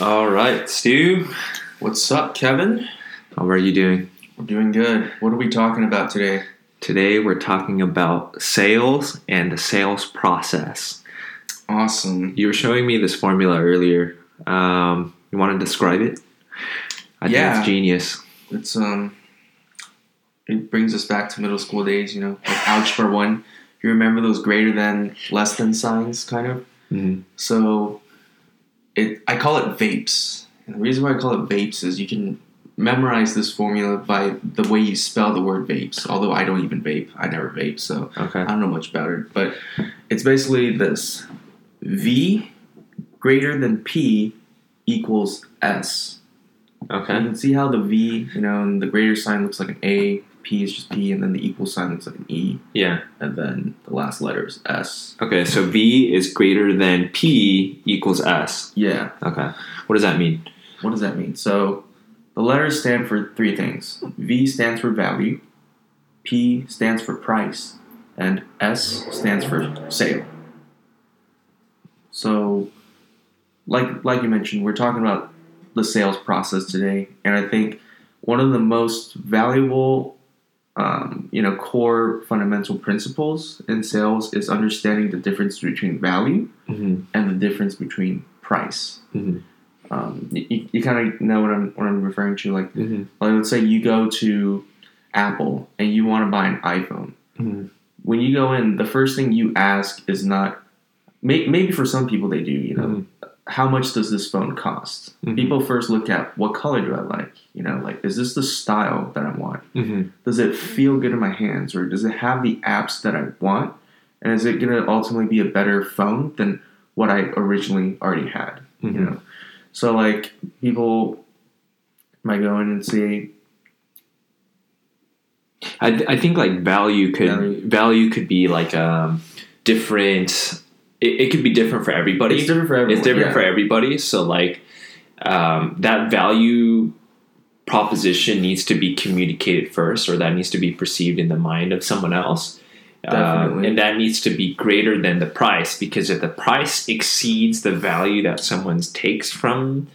All right, Stu. What's up, Kevin? How are you doing? We're doing good. What are we talking about today? Today we're talking about sales and the sales process. Awesome. You were showing me this formula earlier. Um, you want to describe it? I Yeah. think it's genius. It's um it brings us back to middle school days, you know, like algebra one. You remember those greater than, less than signs kind of? Mhm. So it I call it vapes. And the reason why I call it vapes is you can memorize this formula by the way you spell the word vapes. Although I don't even vape. I never vape, so Okay. I don't know much about it, but it's basically this: V greater than P equals S. Okay, You can see how the V, you know, and the greater sign looks like an A, P is just P, and then the equal sign looks like an E, Yeah. and then the last letter is S. Okay. So V is greater than P equals S. Yeah. Okay. What does that mean? What does that mean? So the letters stand for three things. V stands for value, P stands for price, and S stands for sale. So like like you mentioned, we're talking about the sales process today, and I think one of the most valuable um, you know core fundamental principles in sales is understanding the difference between value Mm-hmm. and the difference between price Mhm. um, you, you kind of know what I'm what I'm referring to. Like, Mm-hmm. like let's say you go to Apple and you want to buy an iPhone. Mhm. When you go in, the first thing you ask is not. May, maybe for some people they do. You know, Mhm. How much does this phone cost? Mhm. People first look at what color do I like. You know, like is this the style that I want? Mm-hmm. Does it feel good in my hands, or does it have the apps that I want? And is it going to ultimately be a better phone than what I originally already had? you Mhm. know so like people might go in and say I, I think like value could Value. value, could be like um different. It, it could be different for everybody. it's different for everyone it's different yeah. for everybody. So like um, that value proposition needs to be communicated first, or that needs to be perceived in the mind of someone else. Um, Definitely. and that needs to be greater than the price because if the price exceeds the value that someone takes from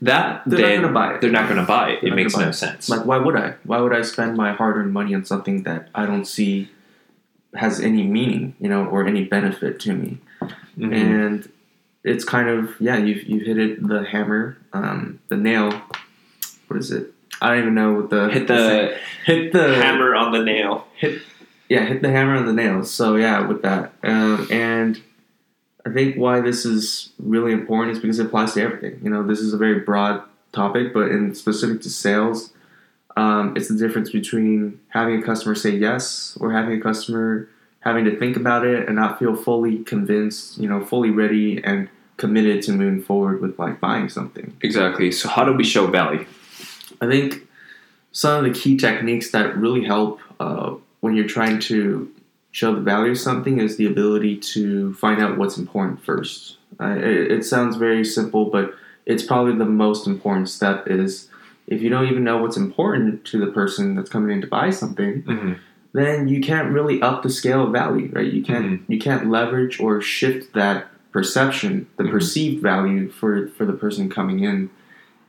that, They're not gonna buy it. they're not going to buy it. They're it makes no it. sense. like why would i why would i spend my hard-earned money on something that i don't see has any meaning you know or any benefit to me Mhm. and it's kind of yeah you've, you've hit it the hammer um, the nail what is it i don't even know what the hit the hit the hammer on the nail. Hit yeah, hit the hammer on the nails. So yeah, with that, um, and I think why this is really important is because it applies to everything. You know, this is a very broad topic, but in specific to sales, um, it's the difference between having a customer say yes or having a customer having to think about it and not feel fully convinced. You know, fully ready and committed to moving forward with like buying something. Exactly. So how do we show value? I think some of the key techniques that really help uh, when you're trying to show the value of something is the ability to find out what's important first. Uh, it, it sounds very simple, but it's probably the most important step. Is if you don't even know what's important to the person that's coming in to buy something, Mm-hmm. Then you can't really up the scale of value, right? You can't you can't leverage or shift that perception, the Mhm. perceived value for for the person coming in.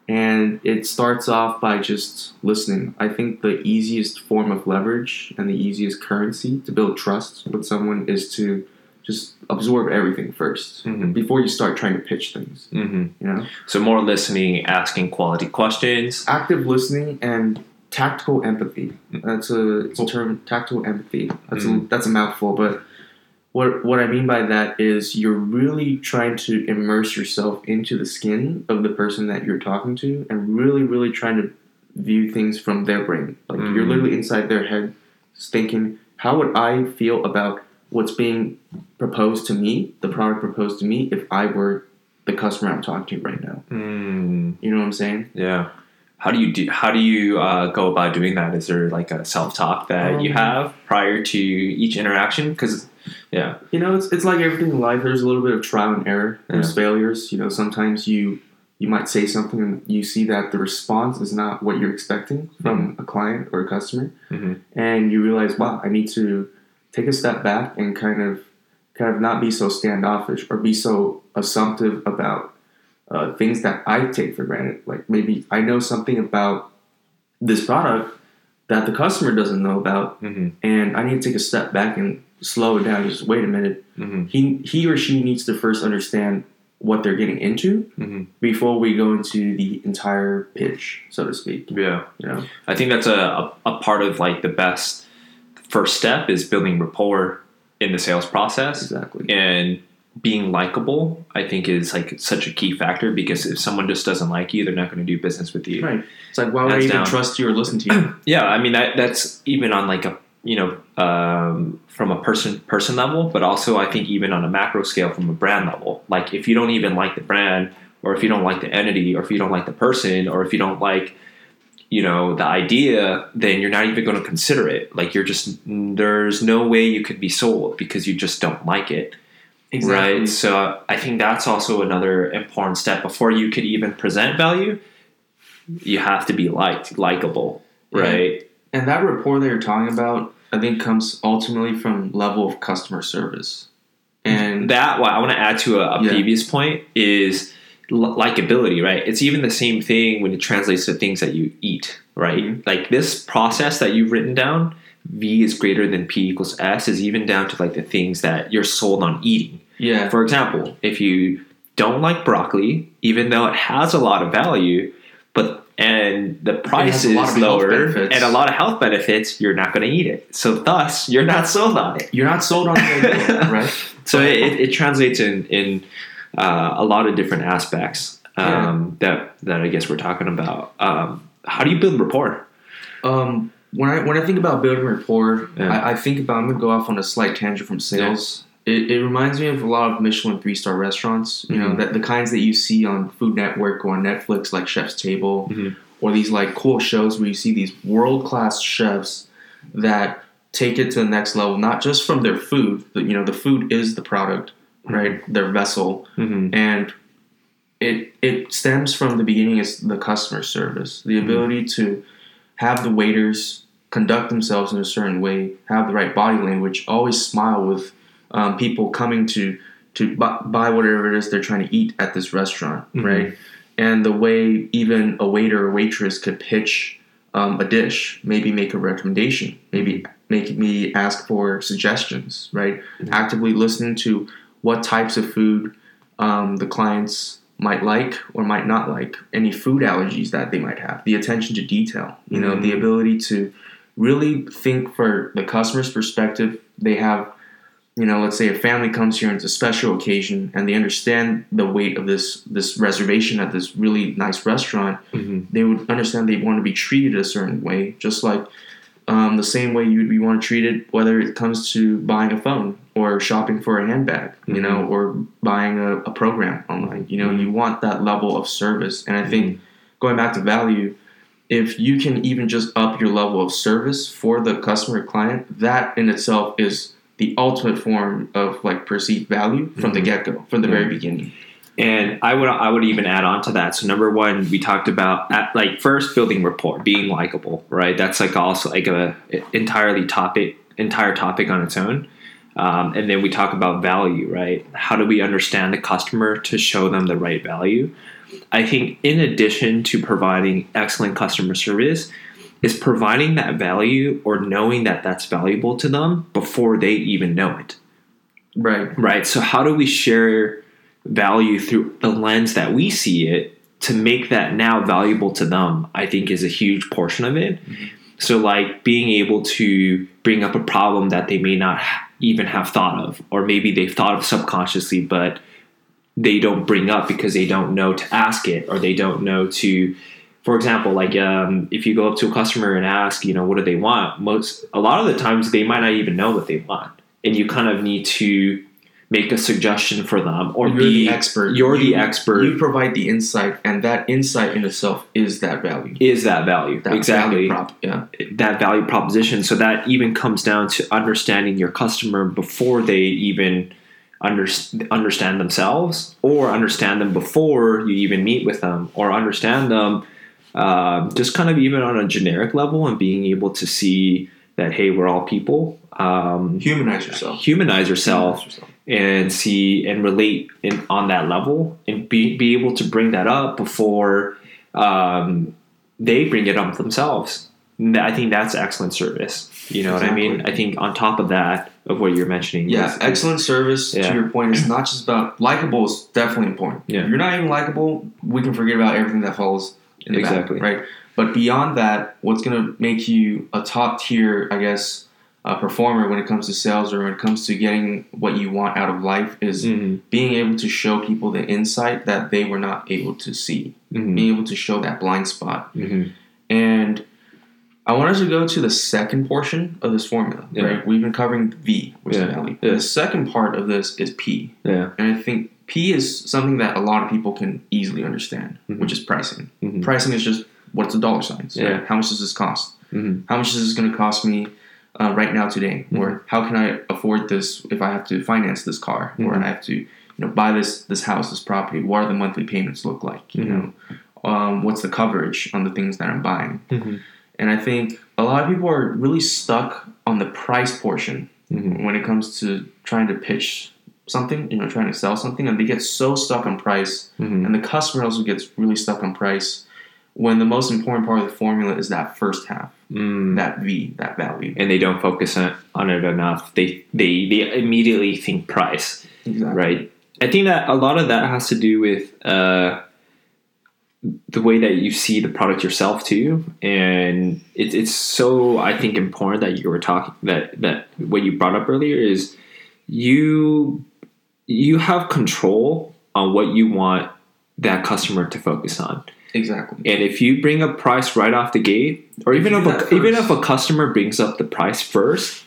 And it starts off by just listening. I think the easiest form of leverage and the easiest currency to build trust with someone is to just absorb everything 1st Mhm. before you start trying to pitch things. Mm-hmm. You know, So more listening, asking quality questions. active listening and tactical empathy. That's a it's a term. Tactical empathy. That's a, Mm. that's a mouthful, but what what I mean by that is you're really trying to immerse yourself into the skin of the person that you're talking to, and really, really trying to view things from their brain. Like you're Mm. literally inside their head, thinking, how would I feel about what's being proposed to me, the product proposed to me, if I were the customer I'm talking to right now. Mm, You know what I'm saying? yeah. How do you do? How do you uh, go about doing that? Is there like a self talk that you Um, have prior to each interaction? Because yeah, You know, it's, it's like everything in life. There's a little bit of trial and error. There's failures. You know, sometimes you you might say something and you see that the response is not what you're expecting from a client or a customer, Mhm. and you realize, wow, I need to take a step back and kind of kind of not be so standoffish or be so assumptive about uh, things that I take for granted. Like maybe I know something about this product that the customer doesn't know about, Mm-hmm. and I need to take a step back and slow it down. Just wait a minute. Mm-hmm. He he or she needs to first understand what they're getting into Mm-hmm. before we go into the entire pitch, so to speak. Yeah. You know, I think that's a, a, a part of like the best first step is building rapport in the sales process exactly. and being likable. I think is like such a key factor because if someone just doesn't like you, they're not going to do business with you. Right. It's like why would I even down. trust you or listen to you? Yeah, I mean that, that's even on like a you know um, from a person person level, but also I think even on a macro scale from a brand level. Like if you don't even like the brand, or if you don't like the entity, or if you don't like the person, or if you don't like you know the idea, then you're not even going to consider it. Like you're just there's no way you could be sold because you just don't like it. Right. So I think that's also another important step before you could even present value. You have to be liked, likable, Yeah. right? And that rapport that you're talking about, I think, comes ultimately from level of customer service. And That what I want to add to a, a Yeah. previous point is likability, right? It's even the same thing when it translates to things that you eat, right? Mhm. Like this process that you've written down, V is greater than P equals S, is even down to like the things that you're sold on eating. yeah, For example, if you don't like broccoli, even though it has a lot of value, but and the price a lot is lower and a lot of health benefits, you're not going to eat it. So thus, you're not sold on it. you're not sold on it, right? So it, it, it translates in in uh, a lot of different aspects um, that that I guess we're talking about. Um, how do you build rapport? Um, when I when I think about building rapport, Yeah. I, I think about I'm gonna go off on a slight tangent from sales. It, it reminds me of a lot of Michelin three star restaurants. You know Mhm. that the kinds that you see on Food Network or on Netflix, like Chef's Table, Mhm. or these like cool shows where you see these world class chefs that take it to the next level, not just from their food. But, you know, the food is the product, right? Their vessel, Mm-hmm. and it it stems from the beginning is the customer service the ability to have the waiters conduct themselves in a certain way have the right body language always smile with um, people coming to to buy whatever it is they're trying to eat at this restaurant Mhm. right and the way even a waiter or waitress could pitch um, a dish maybe make a recommendation maybe make me ask for suggestions right Mhm. actively listening to what types of food um, the clients might like or might not like, any food allergies that they might have, the attention to detail, you know, the Mhm. ability to really think for the customer's perspective. They have, you know, let's say a family comes here and it's a special occasion and they understand the weight of this this reservation at this really nice restaurant. Mm-hmm. They would understand they want to be treated a certain way, just like um, the same way you'd be want to treat it, whether it comes to buying a phone or shopping for a handbag, you know, or buying a, a program online. You know, you want that level of service. And I think going back to value, if you can even just up your level of service for the customer client, that in itself is the ultimate form of like perceived value from the Mhm. get go, from the very beginning. And I would I would even add on to that. So number one, we talked about at, like first building rapport, being likable, right? That's like also like a entirely topic entire topic on its own. Um, and then we talk about value, right? How do we understand the customer to show them the right value? I think in addition to providing excellent customer service, is providing that value or knowing that that's valuable to them before they even know it Right. right? So how do we share value through the lens that we see it to make that now valuable to them? I think is a huge portion of it. So like being able to bring up a problem that they may not even have thought of, or maybe they've thought of subconsciously, but they don't bring up because they don't know to ask it, or they don't know to. For example, like um, if you go up to a customer and ask, you know, what do they want? Most a lot of the times they might not even know what they want, and you kind of need to make a suggestion for them or you're be the expert. You're You- the expert. You provide the insight, and that insight in itself is that value. is that value That exactly value prop. Yeah. that value proposition? So that even comes down to understanding your customer before they even under, understand themselves, or understand them before you even meet with them, or understand them um, just kind of even on a generic level, and being able to see that hey, we're all people. Um, Humanize yourself. humanize yourself Humanize yourself. And see and relate in, on that level and be, be able to bring that up before um, they bring it up themselves. I think that's excellent service. You know exactly. what I mean? I think on top of that, of what you're mentioning. Yeah, is, excellent service. Yeah. To your point, it's not just about likable. is definitely important. Yeah. If you're not even likable, we can forget about everything that falls in the exactly. back, right? But beyond that, what's going to make you a top tier, I guess, uh, performer when it comes to sales or when it comes to getting what you want out of life is mm-hmm. being able to show people the insight that they were not able to see, mm-hmm. being able to show that blind spot. Mm-hmm. And I want us to go to the second portion of this formula. Yeah. Right, we've been covering V, which yeah. is. Yeah. The second part of this is P. Yeah, and I think P is something that a lot of people can easily understand, mm-hmm. which is pricing. Mm-hmm. Pricing is just what's the dollar signs. Yeah. Right? How much does this cost? Mm-hmm. How much is this going to cost me uh, right now today? Mm-hmm. Or how can I afford this if I have to finance this car or mm-hmm. I have to you know buy this this house this property? What are the monthly payments look like? You know, um, what's the coverage on the things that I'm buying? And I think a lot of people are really stuck on the price portion mm-hmm. when it comes to trying to pitch something, you know, trying to sell something, and they get so stuck on price, mm-hmm. and the customer also gets really stuck on price. When the most important part of the formula is that first half, mm. that V, that value, and they don't focus on, on it enough. They they they immediately think price, exactly. right? I think that a lot of that has to do with uh, the way that you see the product yourself too and it, it's so i think important that you were talking that that what you brought up earlier is you you have control on what you want that customer to focus on exactly. And if you bring up price right off the gate or if even if a, even if a customer brings up the price first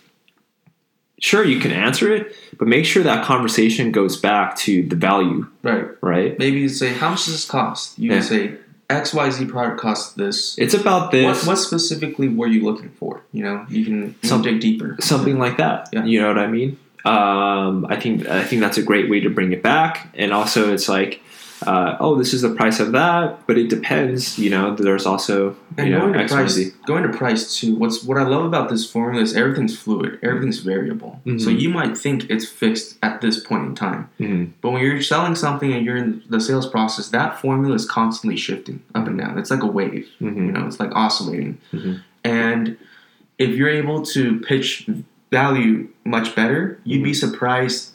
sure you can answer it but make sure that conversation goes back to the value right. right? Maybe you say how much does this cost? You yeah. can say xyz product costs this. It's about this. What, what, specifically were you looking for? You know you can Some, dig deeper. something like that. Yeah. you know what i mean? Um, i think i think that's a great way to bring it back. And also it's like uh, oh, this is the price of that, but it depends. You know, there's also and you know going to price. Going to price too. What's what I love about this formula is everything's fluid, everything's variable. Mm-hmm. So you might think it's fixed at this point in time, mm-hmm. but when you're selling something and you're in the sales process, that formula is constantly shifting up and down. It's like a wave. Mm-hmm. You know, it's like oscillating, mm-hmm. and if you're able to pitch value much better, you'd be mm-hmm. surprised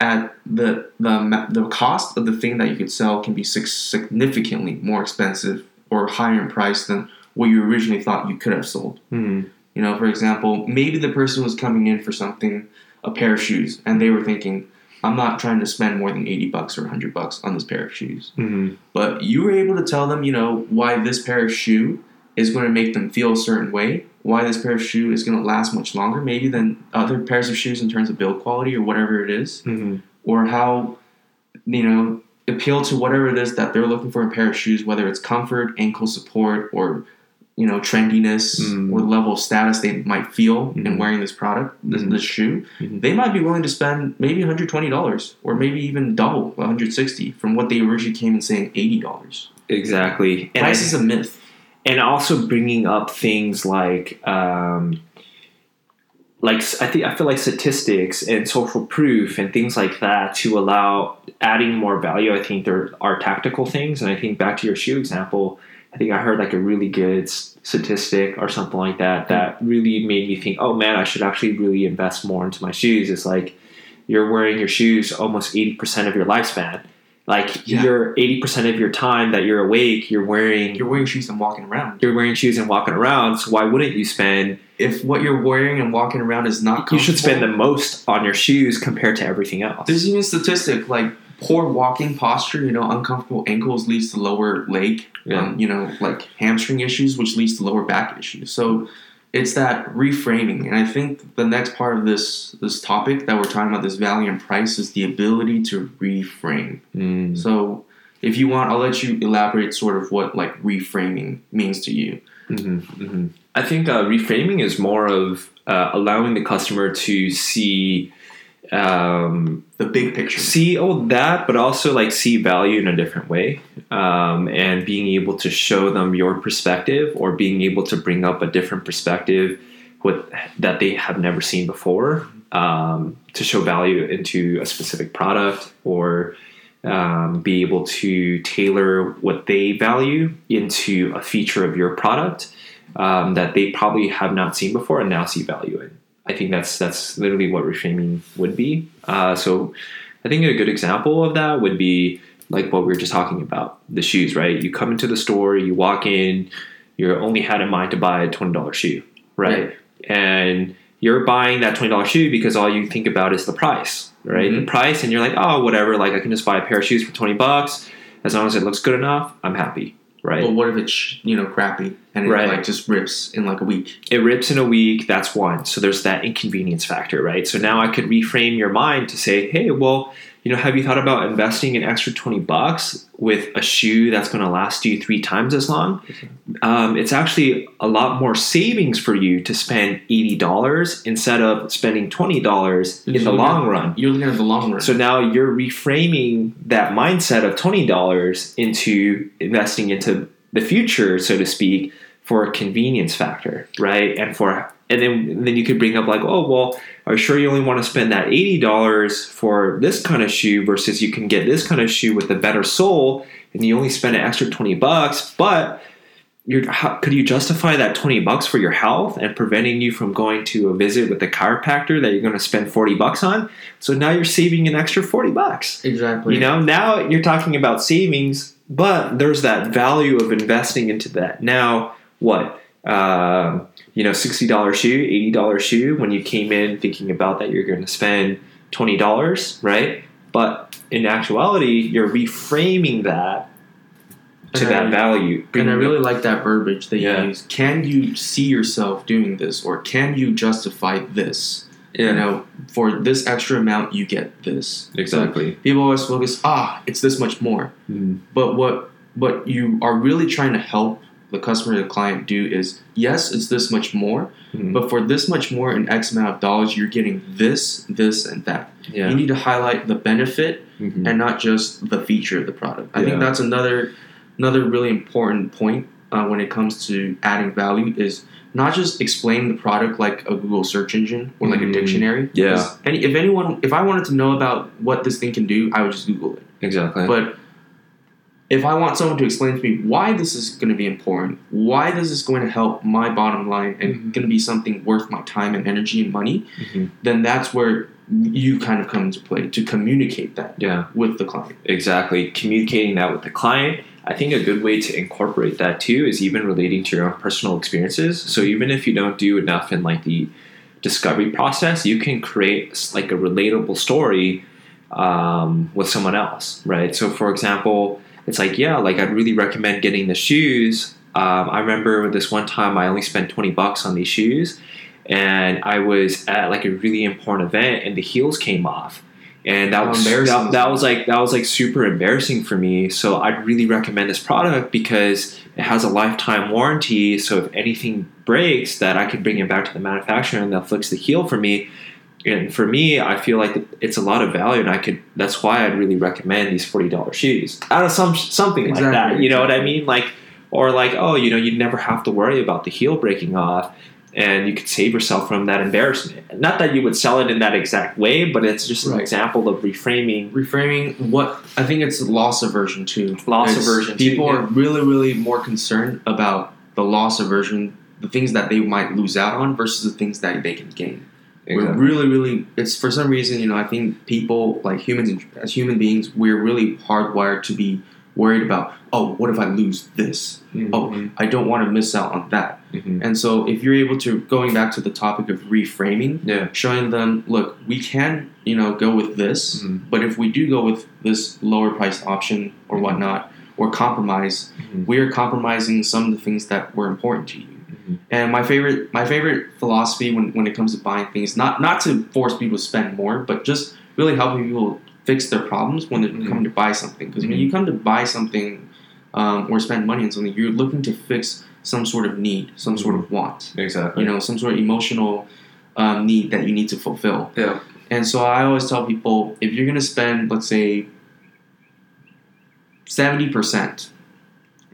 at the the the cost of the thing that you could sell can be significantly more expensive or higher in price than what you originally thought you could have sold. Mm-hmm. You know, for example, maybe the person was coming in for something, a pair of shoes, and they were thinking, "I'm not trying to spend more than eighty bucks or hundred bucks on this pair of shoes." Mm-hmm. But you were able to tell them, you know, why this pair of shoe is going to make them feel a certain way, why this pair of shoe is going to last much longer, maybe than other pairs of shoes in terms of build quality or whatever it is, mm-hmm. or how you know appeal to whatever it is that they're looking for in a pair of shoes, whether it's comfort, ankle support, or you know trendiness mm-hmm. or level of status they might feel mm-hmm. in wearing this product, this, mm-hmm. this shoe. Mm-hmm. They might be willing to spend maybe $120 or maybe even double 160 from what they originally came in saying $80. Exactly. And Price I, is a myth and also bringing up things like um, like I think I feel like statistics and social proof and things like that to allow adding more value. I think there are tactical things, and I think back to your shoe example. I think I heard like a really good statistic or something like that that really made me think, oh man, I should actually really invest more into my shoes. It's like you're wearing your shoes almost eighty percent of your lifespan like yeah. you're eighty percent of your time that you're awake, you're wearing you're wearing shoes and walking around. You're wearing shoes and walking around. So why wouldn't you spend? If what you're wearing and walking around is not, you should spend the most on your shoes compared to everything else. There's even a statistic like poor walking posture. You know, uncomfortable ankles leads to lower leg. Yeah. Um, you know, like hamstring issues, which leads to lower back issues. So it's that reframing and i think the next part of this this topic that we're talking about this value and price is the ability to reframe mm. so if you want i'll let you elaborate sort of what like reframing means to you mm-hmm, mm-hmm. i think uh, reframing is more of uh, allowing the customer to see um, the big picture. See all that, but also like see value in a different way, um, and being able to show them your perspective or being able to bring up a different perspective with that they have never seen before. um, to show value into a specific product or um, be able to tailor what they value into a feature of your product um, that they probably have not seen before and now see value in. I think that's that's literally what reframing would be. Uh, so I think a good example of that would be like what we were just talking about the shoes, right? You come into the store, you walk in, you're only had in mind to buy a twenty dollar shoe, right? And you're buying that twenty dollar shoe because all you think about is the price, right? Mhm. The price, and you're like, oh, whatever. Like I can just buy a pair of shoes for twenty bucks as long as it looks good enough. I'm happy, right? But what if it's you know crappy and it Right. like just rips in like a week? it rips in a week that's one so there's that inconvenience factor right so now i could reframe your mind to say hey well you know have you thought about investing an extra 20 bucks with a shoe that's going to last you three times as long? Um, it's actually a lot more savings for you to spend $80 instead of spending $20 in the long you're- run. You're looking at the long run. so now you're reframing that mindset of twenty dollars into investing into the future, so to speak, for a convenience factor, right? And for and then and then you could bring up like, oh well, are you sure you only want to spend that eighty dollars for this kind of shoe versus you can get this kind of shoe with a better sole, and you only spend an extra twenty bucks, but you're, how, could you justify that 20 bucks for your health and preventing you from going to a visit with a chiropractor that you're going to spend 40 bucks on so now you're saving an extra 40 bucks exactly. you know now you're talking about savings but there's that value of investing into that now what um, you know $60 shoe $80 shoe when you came in thinking about that you're going to spend $20 right but in actuality you're reframing that to And I- that value And I really like that verbiage that Yeah. you use. Can you see yourself doing this, or can you justify this? yeah, You know, for this extra amount, you get this. exactly People always focus, ah, it's this much more. Mm. But what what you are really trying to help the customer or the client do is, yes, it's this much more, Mhm. but for this much more in X amount of dollars, you're getting this, this, and that. yeah You need to highlight the benefit Mhm. and not just the feature of the product. I Yeah. think that's another another really important point uh, when it comes to adding value is not just explain the product like a Google search engine or like Mm, a dictionary. yeah. Any, if anyone, if I wanted to know about what this thing can do, I would just Google it. exactly But if I want someone to explain to me why this is going to be important, why this is going to help my bottom line and Mhm. going to be something worth my time and energy and money, Mhm. then that's where you kind of come into play to communicate that yeah with the client. exactly communicating that with the client i think a good way to incorporate that too is even relating to your own personal experiences so even if you don't do enough in like the discovery process you can create like a relatable story um, with someone else right so for example it's like yeah like i'd really recommend getting the shoes. Um, i remember this one time i only spent 20 bucks on these shoes and i was at like a really important event and the heels came off. And that How was embarrassing that, is that that? was like that was like super embarrassing for me. So i'd really recommend this product because it has a lifetime warranty. So if anything breaks that i can bring it back to the manufacturer and they'll fix the heel for me and for me i feel like it's a lot of value and i could that's why i'd really recommend these $40 shoes out of some something like that Exactly, you know what i mean like or like oh you know you'd never have to worry about the heel breaking off and you could save yourself from that embarrassment not that you would sell it in that exact way but it's just an Right. example of reframing reframing what I think it's loss aversion too. Loss aversion too, People yeah. are really, really more concerned about the loss aversion, the things that they might lose out on versus the things that they can gain. We're really, really. It's for some reason, you know. I think people, like humans, as human beings, we're really hardwired to be worried about. Oh, what if I lose this? Oh, Mhm. I don't want to miss out on that. Mhm. And so, if you're able to, going back to the topic of reframing, yeah showing them, look, we can, you know, go with this, Mhm. but if we do go with this lower priced option or whatnot, or compromise, Mhm. we are compromising some of the things that were important to you. And my favorite, my favorite philosophy when, when it comes to buying things, not not to force people to spend more, but just really helping people fix their problems when they're Mhm. coming to buy something. Because when Mhm. you come to buy something um, or spend money on something, you're looking to fix some sort of need, some sort of want exactly you know some sort of emotional um, need that you need to fulfill yeah and so i always tell people if you're going to spend let's say 70%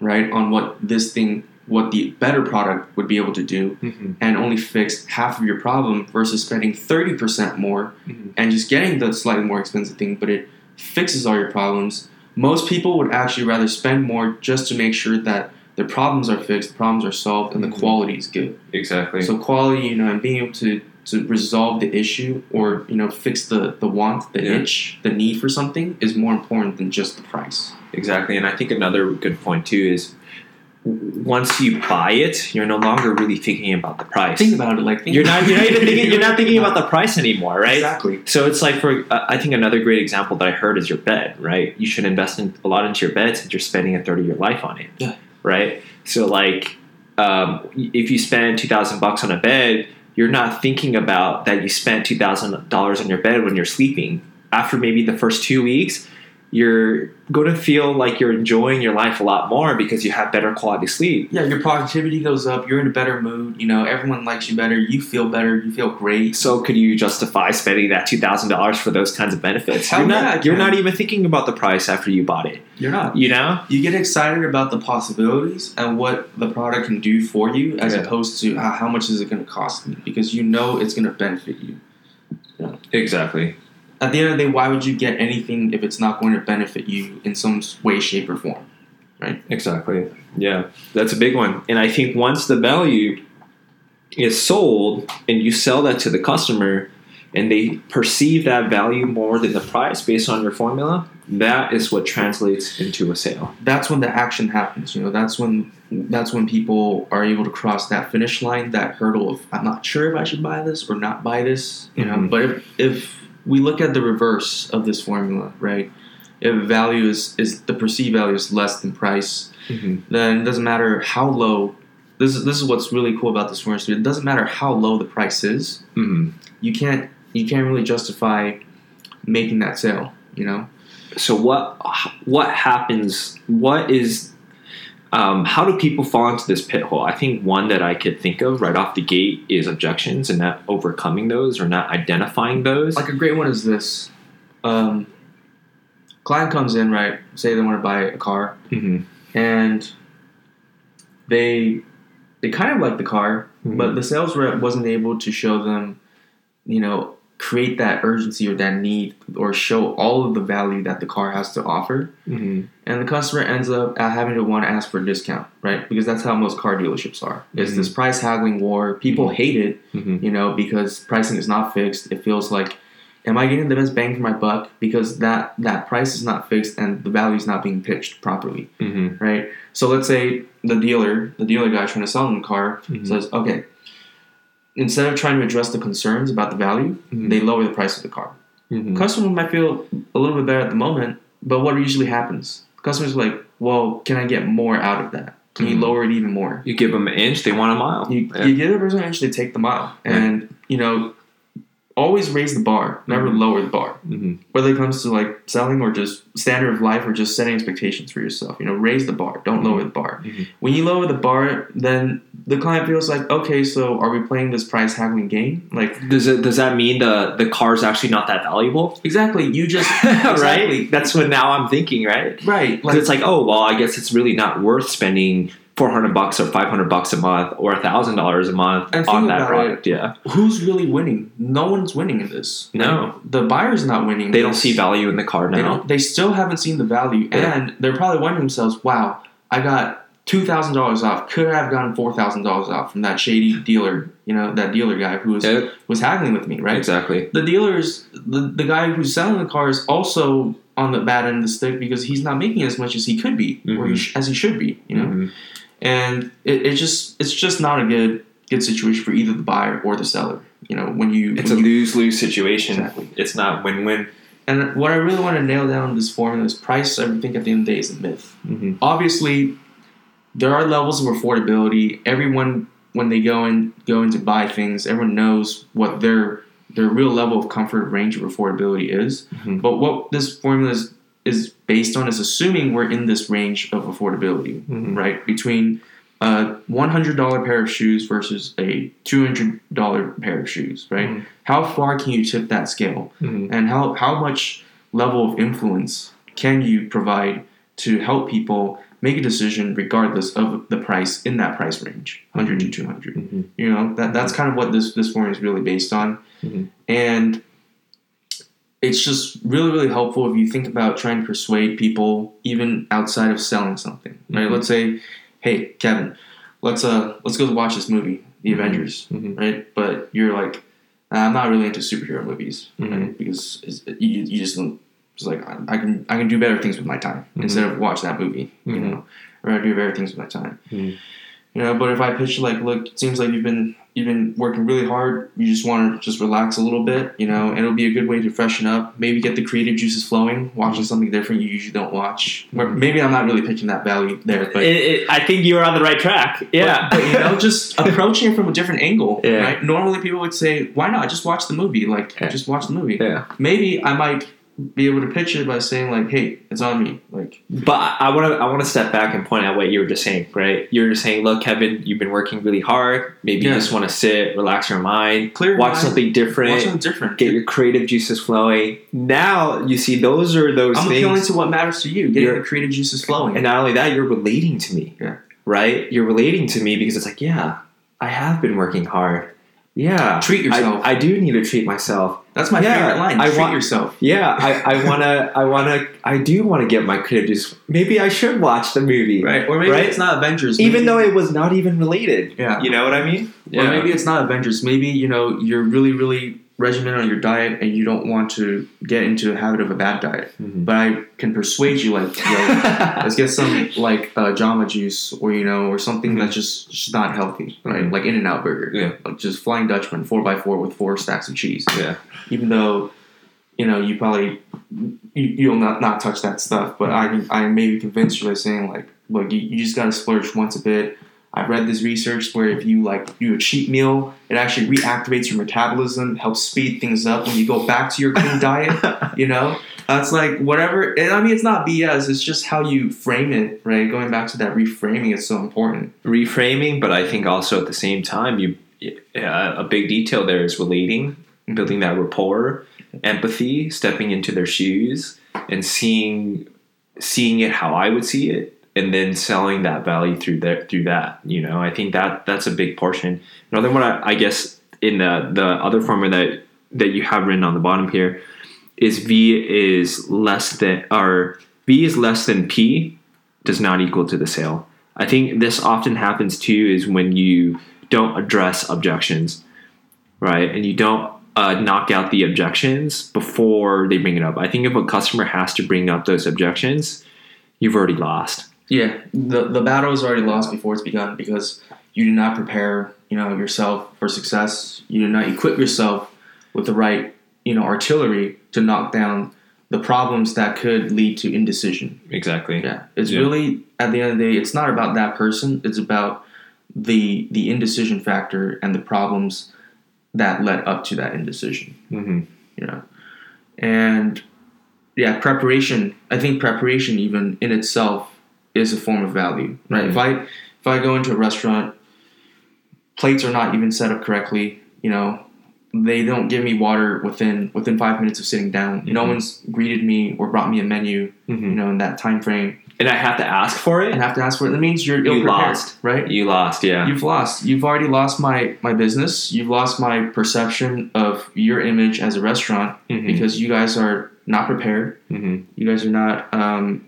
right on what this thing what the better product would be able to do Mm-hmm. and only fix half of your problem versus spending 30% more Mhm. and just getting the slightly more expensive thing, but it fixes all your problems. Most people would actually rather spend more just to make sure that their problems are fixed, the problems are solved, and Mhm. the quality is good. Exactly. So quality, you know, and being able to to resolve the issue or you know fix the the want, the Yeah. itch, the need for something is more important than just the price. Exactly, and I think another good point too is once you buy it, you're no longer really thinking about the price. Think about it, like you're not you're not even thinking you're not thinking about the price anymore, right? exactly. So it's like for uh, I think another great example that I heard is your bed, right? You should invest in a lot into your bed since you're spending a third of your life on it. Yeah. Right. So like, um, if you spend two thousand bucks on a bed, you're not thinking about that you spent two thousand dollars on your bed when you're sleeping. After maybe the first two weeks, you're going to feel like you're enjoying your life a lot more because you have better quality sleep. Yeah, your productivity goes up. You're in a better mood. You know, everyone likes you better. You feel better. You feel great. So could you justify spending that two thousand dollars for those kinds of benefits? Hell you're yeah, not. You're not even thinking about the price after you bought it. You're not. You know. You get excited about the possibilities and what the product can do for you, as Yeah. opposed to how, how much is it going to cost me, because you know it's going to benefit you. Yeah. Exactly. At the end of the day, why would you get anything if it's not going to benefit you in some way, shape, or form? Right. Exactly. Yeah, that's a big one. And I think once the value is sold and you sell that to the customer and they perceive that value more than the price based on your formula, that is what translates into a sale. That's when the action happens. You know, that's when that's when people are able to cross that finish line, that hurdle of I'm not sure if I should buy this or not buy this. You know, Mhm. but if, if we look at the reverse of this formula, right? If value is is the perceived value is less than price, Mm-hmm. then it doesn't matter how low. This is this is what's really cool about this formula. It doesn't matter how low the price is. Mm-hmm. You can't you can't really justify making that sale. You know. So what what happens? What is um, how do people fall into this pit hole? I think one that I could think of right off the gate is objections and not overcoming those or not identifying those. Like a great one is this. Um, client comes in, right? Say they want to buy a car, mm-hmm. and they they kind of like the car, Mhm. but the sales rep wasn't able to show them, you know, create that urgency or that need or show all of the value that the car has to offer. Mm-hmm. And the customer ends up uh, having to want to ask for a discount, right? Because that's how most car dealerships are. It's Mhm. this price haggling war. People hate it, Mm-hmm. you know, because pricing is not fixed. It feels like, am I getting the best bang for my buck? Because that that price is not fixed and the value is not being pitched properly, Mm-hmm. right? So let's say the dealer, the dealer guy trying to sell them the car, says, okay, instead of trying to address the concerns about the value, Mhm. they lower the price of the car. Mm-hmm. Customer might feel a little bit better at the moment, but what usually happens? Customers are like, well, can I get more out of that? Can you Mhm. lower it even more? You give them an inch, they want a mile. You, Yeah. you give the person an inch, they take the mile. And, you know, always raise the bar, never Mhm. lower the bar. mm-hmm. Whether it comes to like selling or just standard of life or just setting expectations for yourself. You know, raise the bar, don't Mhm. lower the bar. Mhm. When you lower the bar, then the client feels like, okay, so are we playing this price haggling game? Like, Does it does that mean the the car's actually not that valuable? exactly, you just, right? That's what now I'm thinking, right? right. Like, it's like, oh well, I guess it's really not worth spending four hundred bucks or five hundred bucks a month or thousand dollars a month And on that product. Yeah, who's really winning? No one's winning in this. No. the buyer's not winning. in they don't see value in the car They now. don't. They still haven't seen the value, Yeah. and they're probably wondering themselves, "Wow, I got two thousand dollars off. Could I have gotten four thousand dollars off from that shady dealer? You know, that dealer guy who was was haggling with me, right? exactly. The dealers, the the guy who's selling the car is also on the bad end of the stick because he's not making as much as he could be, or he Mhm. sh- as he should be. You know, Mhm. and it, it just it's just not a good good situation for either the buyer or the seller. You know, when you It's a when you- lose lose situation. Exactly. It's not win win. and what I really want to nail down in this formula is price. I think at the end of the day is a myth. Mm-hmm. Obviously, there are levels of affordability. Everyone, when they go in go in to buy things, everyone knows what their their real level of comfort range of affordability is. Mhm. But what this formula is, is based on is assuming we're in this range of affordability, Mhm. right? Between a one hundred dollar pair of shoes versus a two hundred dollar pair of shoes, right? Mhm. How far can you tip that scale? Mhm. and how, how much level of influence can you provide to help people make a decision regardless of the price in that price range, 100 to 200. Mhm. You know, that that's kind of what this this formula is really based on. Mhm. And it's just really really helpful if you think about trying to persuade people even outside of selling something. Right? Mhm. Let's say, "Hey, Kevin, let's uh let's go watch this movie, The Mhm. Avengers." Mhm. Right? But you're like, "I'm not really into superhero movies." Right? Because it's, you you just don't it's like I, I can I can do better things with my time Mhm. instead of watch that movie, you Mhm. know, or I do better things with my time, Mhm. You know. But if I pitch like, look, it seems like you've been you've been working really hard. You just want to just relax a little bit, you know, and it'll be a good way to freshen up. Maybe get the creative juices flowing, watching something different you usually don't watch. Or Mhm. maybe I'm not really pitching that value there, but. It- it- I think you are on the right track. Yeah, But, but, you know, just approaching it from a different angle, Yeah. right? Normally, people would say, "Why not just watch the movie? Like, Yeah. just watch the movie." yeah. maybe I might be able to pitch it by saying like, "Hey, it's on me." Like, But I want to I want to step back and point out what you were just saying, right? You were just saying, look, Kevin, you've been working really hard. Maybe you just want to sit, relax your mind, Clear your watch mind. something different, watch something different. get your creative juices flowing. Now you see those are those I'm things. appealing to what matters to you. Getting the creative juices flowing. and not only that, you're relating to me. Yeah. Right? You're relating to me because it's like, yeah, I have been working hard. Yeah. Treat yourself. I, I do need to treat myself. That's my Yeah, favorite line. I Treat want- yourself. Yeah, I, I wanna I wanna I do wanna get my juice. Maybe I should watch the movie. Right. Or maybe Right? it's not Avengers. Even though it was not even related. Yeah. You know what I mean? Or maybe it's not Avengers. Maybe, you know, you're really, really regimented on your diet and you don't want to get into a habit of a bad diet. Mhm. But I can persuade you like, yo, let's get some like uh, Jamba juice or you know or something Mhm. that's just, just not healthy, right? Mhm. Like In-N-Out Burger, Yeah. like just Flying Dutchman, four x four with four stacks of cheese. yeah. Even though, you know, you probably you, you'll not not touch that stuff, but I can I maybe convince you by saying like, look, you, you just gotta splurge once a bit. I've read this research where if you like do a cheat meal, it actually reactivates your metabolism, helps speed things up when you go back to your clean diet. You know, that's like whatever. And I mean, it's not BS. It's just how you frame it, right? Going back to that reframing is so important. Reframing, but I think also at the same time, you uh, a big detail there is relating, building that rapport, empathy, stepping into their shoes, and seeing seeing it how I would see it, and then selling that value through that through that. You know, I think that that's a big portion. Another one, I, I guess, in the the other formula that that you have written on the bottom here is V is less than or V is less than P does not equal to the sale. I think this often happens too is when you don't address objections, right? And you don't uh, knock out the objections before they bring it up. I think if a customer has to bring up those objections, you've already lost. Yeah, the the battle is already lost before it's begun because you do not prepare, you know, yourself for success. You do not equip yourself with the right, you know, artillery to knock down the problems that could lead to indecision. Exactly. Yeah, it's Yeah. really at the end of the day, it's not about that person. It's about the the indecision factor and the problems that led up to that indecision. hmm You know, and yeah, preparation. I think preparation, even in itself, is a form of value. Right. Mhm. If I if I go into a restaurant, plates are not even set up correctly. You know, they don't give me water within within five minutes of sitting down. No Mhm. one's greeted me or brought me a menu. hmm You know, in that time frame And I have to ask for it. and I have to ask for it. That means you're You lost. right? You lost. Yeah. You've lost. You've already lost my my business. You've lost my perception of your image as a restaurant Mhm. because you guys are not prepared. Mhm. You guys are not um,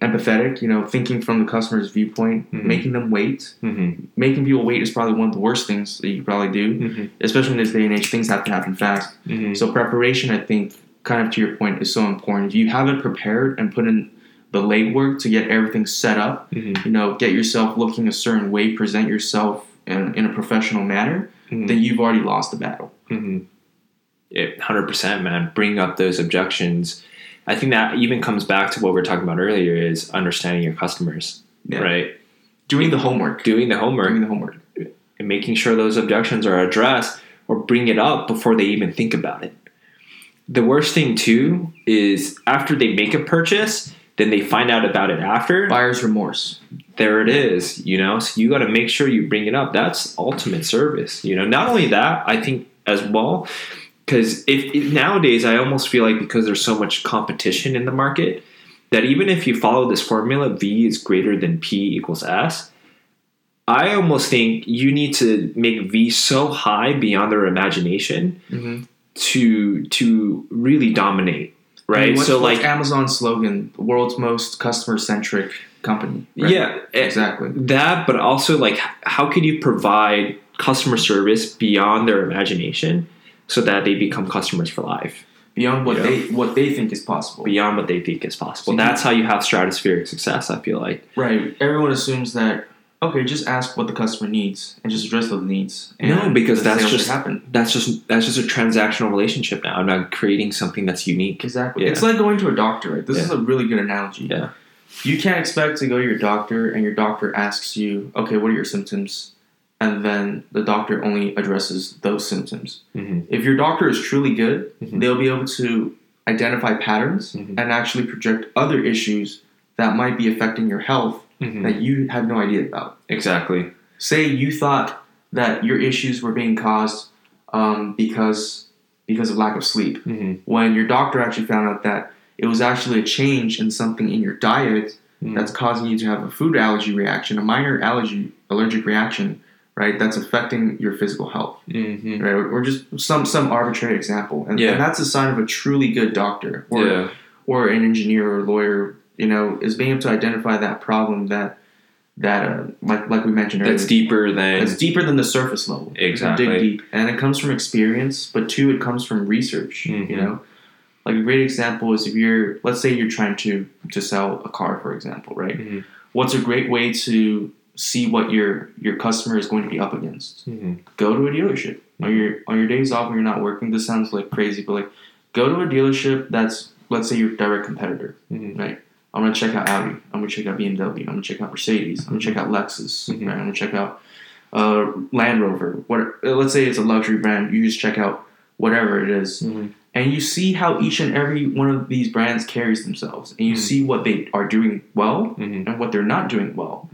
empathetic. You know, thinking from the customer's viewpoint, Mhm. making them wait. Mhm. Making people wait is probably one of the worst things that you could probably do, Mhm. especially in this day and age. Things have to happen fast. Mhm. So preparation, I think, kind of to your point, is so important. If you haven't prepared and put in the legwork to get everything set up, Mhm. you know, get yourself looking a certain way, present yourself in, in a professional manner, Mhm. then you've already lost the battle. Mm-hmm. Hundred percent, man. Bring up those objections. I think that even comes back to what we were talking about earlier: is understanding your customers, Yeah. right? Doing the homework. Doing the homework Doing the homework. and making sure those objections are addressed or bring it up before they even think about it. The worst thing too is after they make a purchase, then they find out about it after. Buyer's remorse. there it is you know so you got to make sure you bring it up that's ultimate service you know not only that i think as well because if, if nowadays i almost feel like because there's so much competition in the market that even if you follow this formula, V is greater than P equals S, I almost think you need to make V so high beyond their imagination Mm-hmm. to to really dominate, right? what's, so what's like Amazon's slogan, world's most customer centric company. right? yeah, eh, exactly. that, but also like how can you provide customer service beyond their imagination so that they become customers for life, Beyond what Yeah. they what they think is possible. beyond what they think is possible. See, That's how you have stratospheric success. I feel like. Right. Everyone assumes that okay, just ask what the customer needs and just address those needs. And No, because that's just- happen. That's just that's just a transactional relationship now. I'm not creating something that's unique. Exactly. Yeah. It's like going to a doctor, right? This Yeah. is a really good analogy. Yeah. You can't expect to go to your doctor and your doctor asks you, okay, what are your symptoms? And then the doctor only addresses those symptoms. Mhm. If your doctor is truly good, Mhm. they'll be able to identify patterns Mhm. and actually project other issues that might be affecting your health Mhm. that you had no idea about. Exactly. Say you thought that your issues were being caused um, because because of lack of sleep, hmm when your doctor actually found out that it was actually a change in something in your diet Mm-hmm. that's causing you to have a food allergy reaction, a minor allergy allergic reaction, right? That's affecting your physical health, hmm right? Or, or just some some arbitrary example, and, Yeah. and that's a sign of a truly good doctor or Yeah. or an engineer or lawyer. You know, is being able to identify that problem that that uh, like like we mentioned earlier. That's deeper than It's deeper than the surface level. Exactly. Dig deep. And it comes from experience, but two, it comes from research. Mhm. You know? Like a great example is if you're let's say you're trying to to sell a car, for example, right? Mhm. What's a great way to see what your your customer is going to be up against? Mhm. Go to a dealership. On your on your days off when you're not working, this sounds like crazy, but like go to a dealership that's let's say your direct competitor. Mhm. Right. I'm gonna check out Audi. I'm gonna check out BMW. I'm gonna check out Mercedes. I'm gonna check out Lexus. Mhm. Right. I'm gonna check out uh, Land Rover. What? Let's say it's a luxury brand. You just check out whatever it is, Mhm. and you see how each and every one of these brands carries themselves, and you see what they are doing well and what they're not doing well.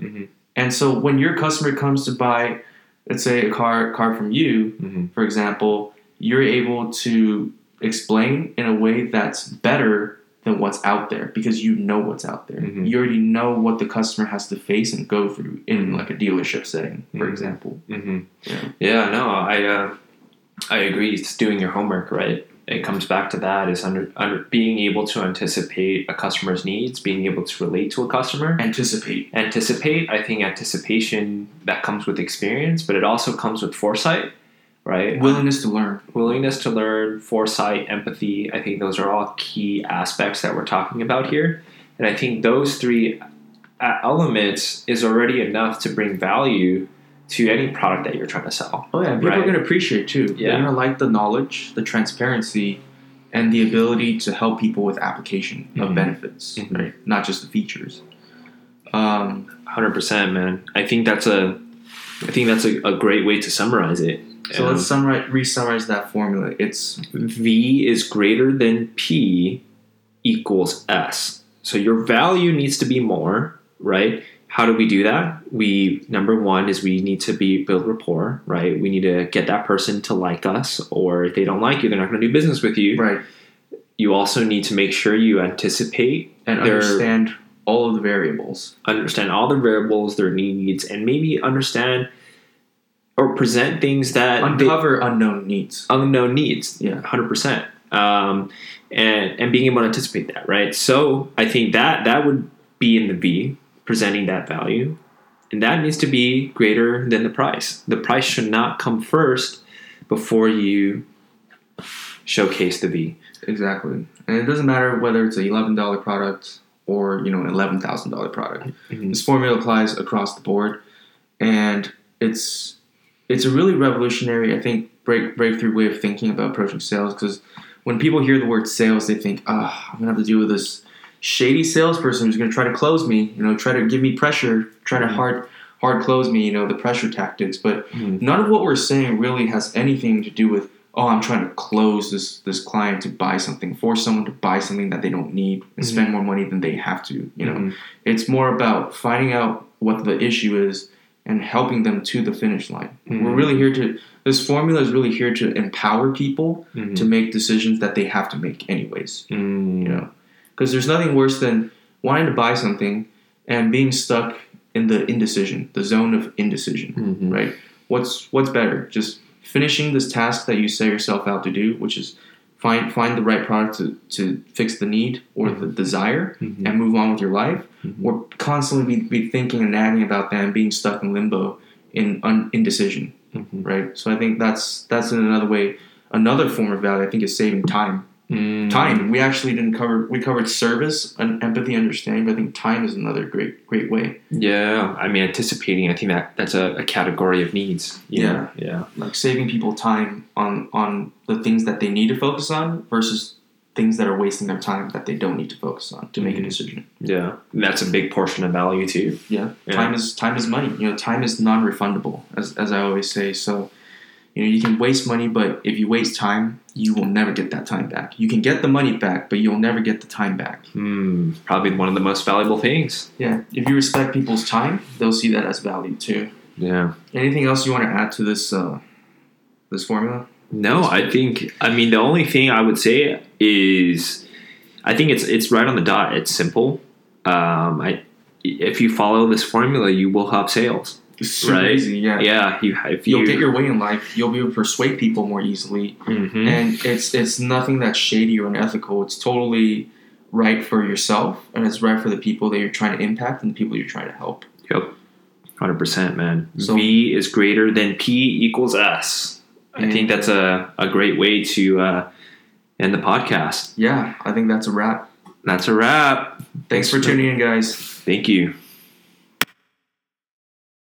And so when your customer comes to buy, let's say a car car from you, Mhm. for example, you're able to explain in a way that's better than what's out there because you know what's out there. Mhm. You already know what the customer has to face and go through in Mhm. like a dealership setting, for Mhm. example. hmm Yeah. Yeah, no, I uh, I agree. It's doing your homework, right? It comes back to that is under, under being able to anticipate a customer's needs, being able to relate to a customer, Anticipate. anticipate. I think anticipation that comes with experience, but it also comes with foresight, right? Willingness to learn. willingness to learn, foresight, empathy. I think those are all key aspects that we're talking about here. And I think those three uh, elements is already enough to bring value to any product that you're trying to sell. Oh yeah, people Right. are gonna appreciate too. Yeah. They're gonna like the knowledge, the transparency, and the ability to help people with application of Mhm. benefits, Mhm. right? Not just the features. Um, Hundred percent, man. I think that's a, I think that's a, a great way to summarize it. so Um, let's summarize, re-summarize that formula. It's V is greater than P equals S. So your value needs to be more, right? How do we do that? We number one is we need to be build rapport, right? We need to get that person to like us, or if they don't like you, they're not going to do business with you. right, You also need to make sure you anticipate and They're- understand all of the variables. understand all the variables, their needs, and maybe understand or present things that they- Uncover unknown needs. unknown needs. Yeah. hundred percent. Um, and and being able to anticipate that, right? So I think that that would be in the V, presenting that value, and that needs to be greater than the price. The price should not come first before you showcase the V. Exactly, and it doesn't matter whether it's a eleven dollar product or you know an eleven thousand dollar product. Mhm. This formula applies across the board, and it's it's a really revolutionary, I think, break breakthrough way of thinking about approaching sales. Because when people hear the word sales, they think, "Ah, I'm gonna have to deal with this shady salesperson who's gonna try to close me. You know, try to give me pressure, try to Mhm. hard hard close me. You know, the pressure tactics." But Mhm. none of what we're saying really has anything to do with oh i'm trying to close this this client to buy something force someone to buy something that they don't need and Mhm. spend more money than they have to you know Mhm. it's more about finding out what the issue is and helping them to the finish line Mhm. we're really here to this formula is really here to empower people Mhm. to make decisions that they have to make anyways you know because there's nothing worse than wanting to buy something and being stuck in the indecision, the zone of indecision, Mhm. right? What's what's better? Just finishing this task that you set yourself out to do, which is find find the right product to, to fix the need or the desire Mhm. and move on with your life, Mhm. or constantly be, be thinking and nagging about that and being stuck in limbo in un, indecision, Mhm. right? So I think that's that's in another way, another form of value. I think is saving time. Mm. Time. We actually didn't cover. We covered service and empathy, understanding. But I think time is another great great way. Yeah, I mean, anticipating. I think that that's a, a category of needs. Yeah. know? yeah, Like saving people time on on the things that they need to focus on versus things that are wasting their time that they don't need to focus on to make a Mhm. decision. yeah. That's a big portion of value too. Yeah. Yeah. Time is time is money. You know, time is non-refundable, as as I always say. So, you know, you can waste money, but if you waste time, you will never get that time back. You can get the money back, but you'll never get the time back. Hmm, probably one of the most valuable things. Yeah. If you respect people's time, they'll see that as value too. Yeah. Anything else you want to add to this uh, this formula? No, I think. I mean, the only thing I would say is, I think it's it's right on the dot. It's simple. Um, I if you follow this formula, you will have sales. It's super Right. easy. Yeah. Yeah, you if you You'll get your way in life. You'll be able to persuade people more easily, Mhm. and it's it's nothing that's shady or unethical. It's totally right for yourself, and it's right for the people that you're trying to impact and the people you're trying to help. Yep. Hundred percent, man. So- v is greater than P equals S. I think that's a, a great way to uh, end the podcast. Yeah, I think that's a wrap. That's a wrap. Thanks for tuning in, guys. Thank you.